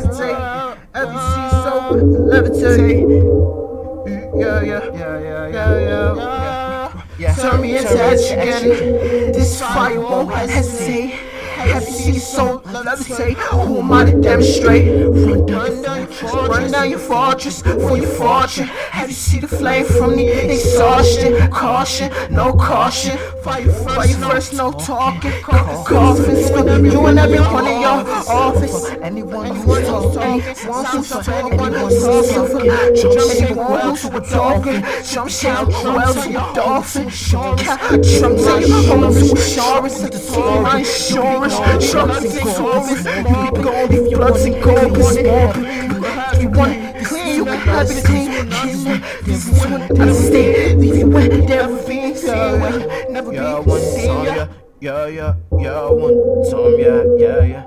levitate. As see, so levitate. Yeah, yeah, yeah, yeah, yeah, yeah. yeah. yeah. Turn me into action again. This fire won't hesitate. Have you seen so levitate? Who am I to demonstrate? Run, done, run down your fortress for your fortune. Have you seen the flame from the exhaustion? Caution, no caution. Fire first, first no talking. Coffins for you and every one of your office. Anyone who's talking, wants to talk, anyone who's talking. Jump wells who are talking. Jump shout wells who are dolphin. Jump to your who are showers at the floor. Insurance, trucks and clothes. You be gold if bloods and gold. If you want it clean, you can have it clean. This is what I stay. Leave you wet, never being seen. Never being seen. Yeah, yeah, yeah, one time, yeah, yeah, yeah.